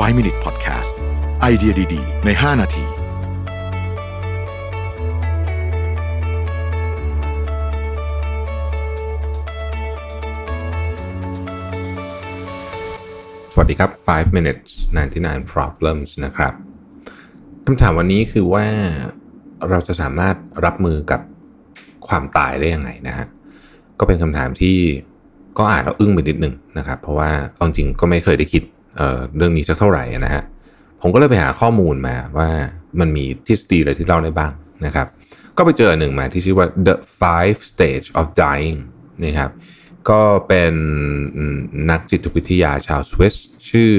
5 Minute Podcast ไอเดียดี ๆ ใน 5 นาทีสวัสดีครับ 5 minutes 99 problems นะครับ คำถามวันนี้คือว่าเราจะสามารถรับมือกับความตายได้ยังไงนะฮะ ก็เป็นคำถามที่ก็อ่านเราอึ้งไปนิดนึงนะครับ เพราะว่าเอาจริงก็ไม่เคยได้คิด เเรื่องนี้สักเท่าไหร่นะฮะผมก็เลยไปหาข้อมูลมาว่ามันมีทฤษฎีอะไรที่เล่าได้บ้างนะครับ ก็ไปเจอหนึ่งมาที่ชื่อว่า the five stage of dying นะครับก็เป็นนักจิตวิทยาชาวสวิสชื่อ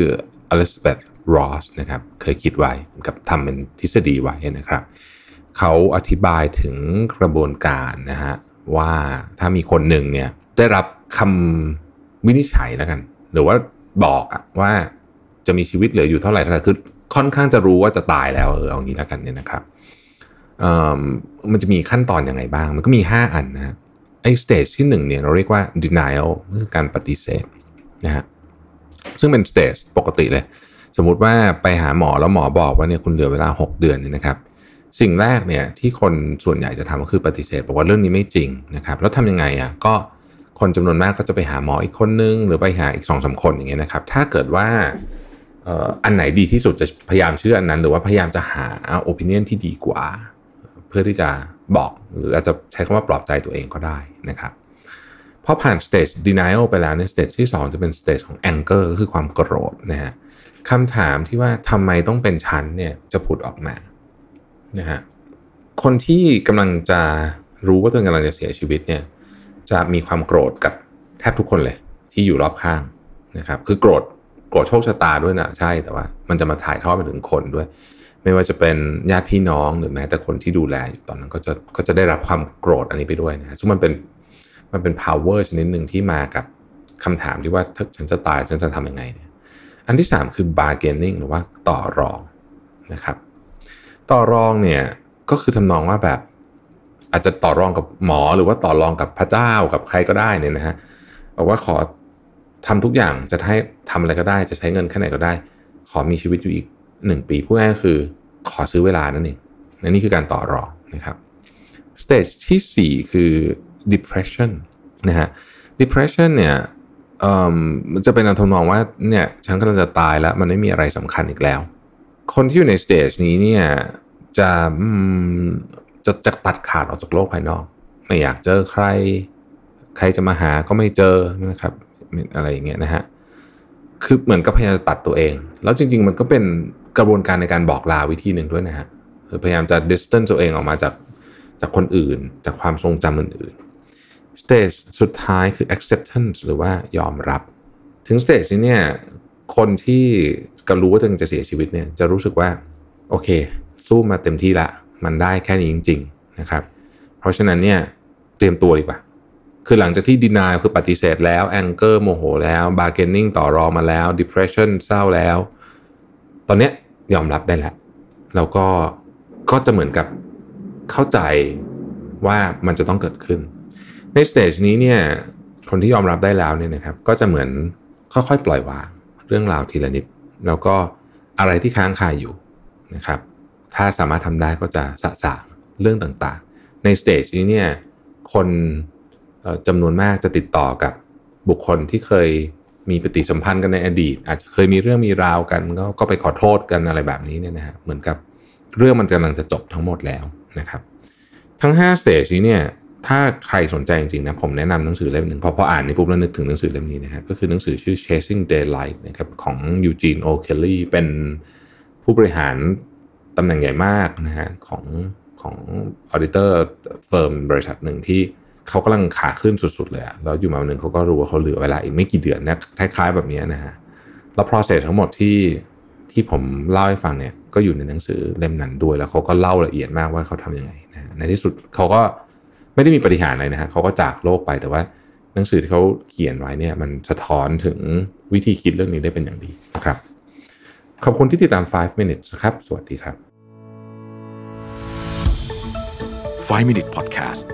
อลิซาเบธรอสนะครับเคยคิดไว้กับทำเป็นทฤษฎีไว้นะครับเขาอธิบายถึงกระบวนการนะฮะว่าถ้ามีคนหนึ่งเนี่ยได้รับคำวินิจฉัยแล้วกัน หรือว่า บอกอะว่าจะมีชีวิตเหลืออยู่เท่าไหร่เท่าไหร่คือค่อนข้างจะรู้ว่าจะตายแล้วเออเอางี้แล้วกันเนี่ยนะครับมันจะมีขั้นตอนยังไงบ้าง มันก็มี 5 อันนะไอ้ stage ที่1เนี่ยเราเรียกว่า denial คือการปฏิเสธนะฮะซึ่งเป็น stage ปกติเลย สมมุติว่าไปหาหมอแล้วหมอบอกว่าเนี่ยคุณเหลือเวลา 6 เดือนเนี่ยนะครับ สิ่งแรกเนี่ยที่คนส่วนใหญ่จะทำก็คือปฏิเสธบอกว่าเรื่องนี้ไม่จริงนะครับ แล้วทำยังไงอะก็ คนจำนวนมากก็จะไปหาหมออีกคนนึง หรือไปหาอีกสองสามคนอย่างเงี้ยนะครับ ถ้าเกิดว่าอันไหนดีที่สุดจะพยายามเชื่ออันนั้น หรือว่าพยายามจะหา opinion ที่ดีกว่า เพื่อที่จะบอกหรืออาจจะใช้คำว่าปลอบใจตัวเองก็ได้นะครับพอผ่านสเตจ denial ไปแล้วใน stage ที่ 2 จะเป็นสเตจของ anger ก็คือความโกรธนะฮะคำถามที่ว่าทำไมต้องเป็นชั้นเนี่ยจะผุดออกมานะฮะคนที่กำลังจะรู้ว่าตัวเองกำลังจะเสียชีวิตเนี่ย จะมีความโกรธกับแทบทุกคนเลย ที่อยู่รอบข้างนะครับ คือโกรธโกรธโชคชะตาด้วยนะใช่แต่ว่ามันจะมาถ่ายทอดไปถึงคนด้วย ไม่ว่าจะเป็นญาติพี่น้องหรือแม้แต่คนที่ดูแลอยู่ตอนนั้นก็จะก็จะได้รับความโกรธอันนี้ไปด้วยนะซึ่งมันเป็นมันเป็น power ชนิดหนึ่งที่มากับคำถามที่ว่าถ้าฉันจะตายฉันจะทำยังไงเนี่ยอันที่สามคือ bargaining หรือว่าต่อรองนะครับ ต่อรองเนี่ยก็คือทำนองว่าแบบ อาจจะต่อรองกับหมอหรือว่าต่อรองกับพระเจ้ากับใครก็ได้เนี่ยนะฮะบอกว่าขอทำทุกอย่างจะให้ทำอะไรก็ได้ จะใช้เงินแค่ไหนก็ได้ ขอมีชีวิตอยู่อีกหนึ่งปีพูดง่ายก็คือขอซื้อเวลานั่นเองนี่คือการต่อรองนะครับ stage ที่ 4 คือ depression นะฮะ depression เนี่ยมันจะเป็นอันทำนองว่าเนี่ยฉันกำลังจะตายแล้ว มันไม่มีอะไรสำคัญอีกแล้ว คนที่อยู่ในสเตจนี้เนี่ยจะ จะจะตัดขาดออกจากโลกภายนอก ไม่อยากเจอใคร ใครจะมาหาก็ไม่เจอนะครับอะไรอย่างเงี้ยนะฮะคือเหมือนกับพยายามจะตัดตัวเอง แล้วจริง ๆ มันก็เป็นกระบวนการในการบอกลาวิธีหนึ่งด้วยนะฮะคือพยายามจะ distance ตัวเองออกมาจากจากคนอื่น จากความทรงจำอื่นๆ stage สุดท้ายคือ acceptance หรือว่ายอมรับ ถึง stage นี้เนี่ยคนที่กำลังรู้ว่าตัวเองจะเสียชีวิตเนี่ยจะรู้สึกว่า โอเค สู้มาเต็มที่ละ มันได้แค่นี้จริง ๆนะครับ เพราะฉะนั้นเนี่ยเตรียมตัวดีกว่า คือหลังจากที่ denial คือปฏิเสธแล้ว anger โมโหแล้ว bargaining ต่อรองมาแล้ว depression เศร้าแล้ว ตอนนี้ยอมรับได้แล้วแล้วก็ก็จะเหมือนกับเข้าใจว่ามันจะต้องเกิดขึ้น ใน stage นี้เนี่ยคนที่ยอมรับได้แล้วเนี่ยนะครับ ก็จะเหมือนค่อยๆปล่อยวางเรื่องราวทีละนิด แล้วก็อะไรที่ค้างคาอยู่นะครับ ถ้าสามารถทำได้ก็จะสะสางเรื่องต่างๆ ใน stage นี้เนี่ยคนจำนวนมากจะติดต่อกับบุคคลที่เคยมีปฏิสัมพันธ์กันในอดีต อาจจะเคยมีเรื่องมีราวกันก็ก็ไปขอโทษกันอะไรแบบนี้เนี่ยนะฮะเหมือนกับเรื่องมันกำลังจะจบทั้งหมดแล้วนะครับ ทั้ง5สเตจนี้เนี่ยถ้าใครสนใจจริงๆนะผมแนะนำหนังสือเล่มหนึ่งพอพออ่านในปุ๊บแล้วนึกถึงหนังสือเล่มนี้นะฮะก็คือหนังสือชื่อ Chasing Daylight นะครับของยูจีนโอเคลลี่เป็นผู้บริหาร ตำแหน่งใหญ่มากนะฮะของของออเดอร์เฟิร์มบริษัทหนึ่งที่เขากำลังขาขึ้นสุดๆเลยอะแล้วอยู่มาวันหนึ่งเขาก็รู้ว่าเขาเหลือเวลาอีกไม่กี่เดือนนะคล้ายๆแบบนี้นะฮะแล้ว process ทั้งหมดที่ที่ผมเล่าให้ฟังเนี่ยก็อยู่ในหนังสือเล่มนั้นด้วยแล้วเขาก็เล่าละเอียดมากว่าเขาทํำยังไงนะในที่สุดเขาก็ไม่ได้มีปฏิหารอะไรนะฮะเขาก็จากโลกไปแต่ว่าหนังสือที่เขาเขียนไว้เนี่ยมันสะท้อนถึงวิธีคิดเรื่องนี้ได้เป็นอย่างดีนะครับ ขอบคุณที่ติดตาม 5 minutes นะครับ สวัสดีครับ 5 minute podcast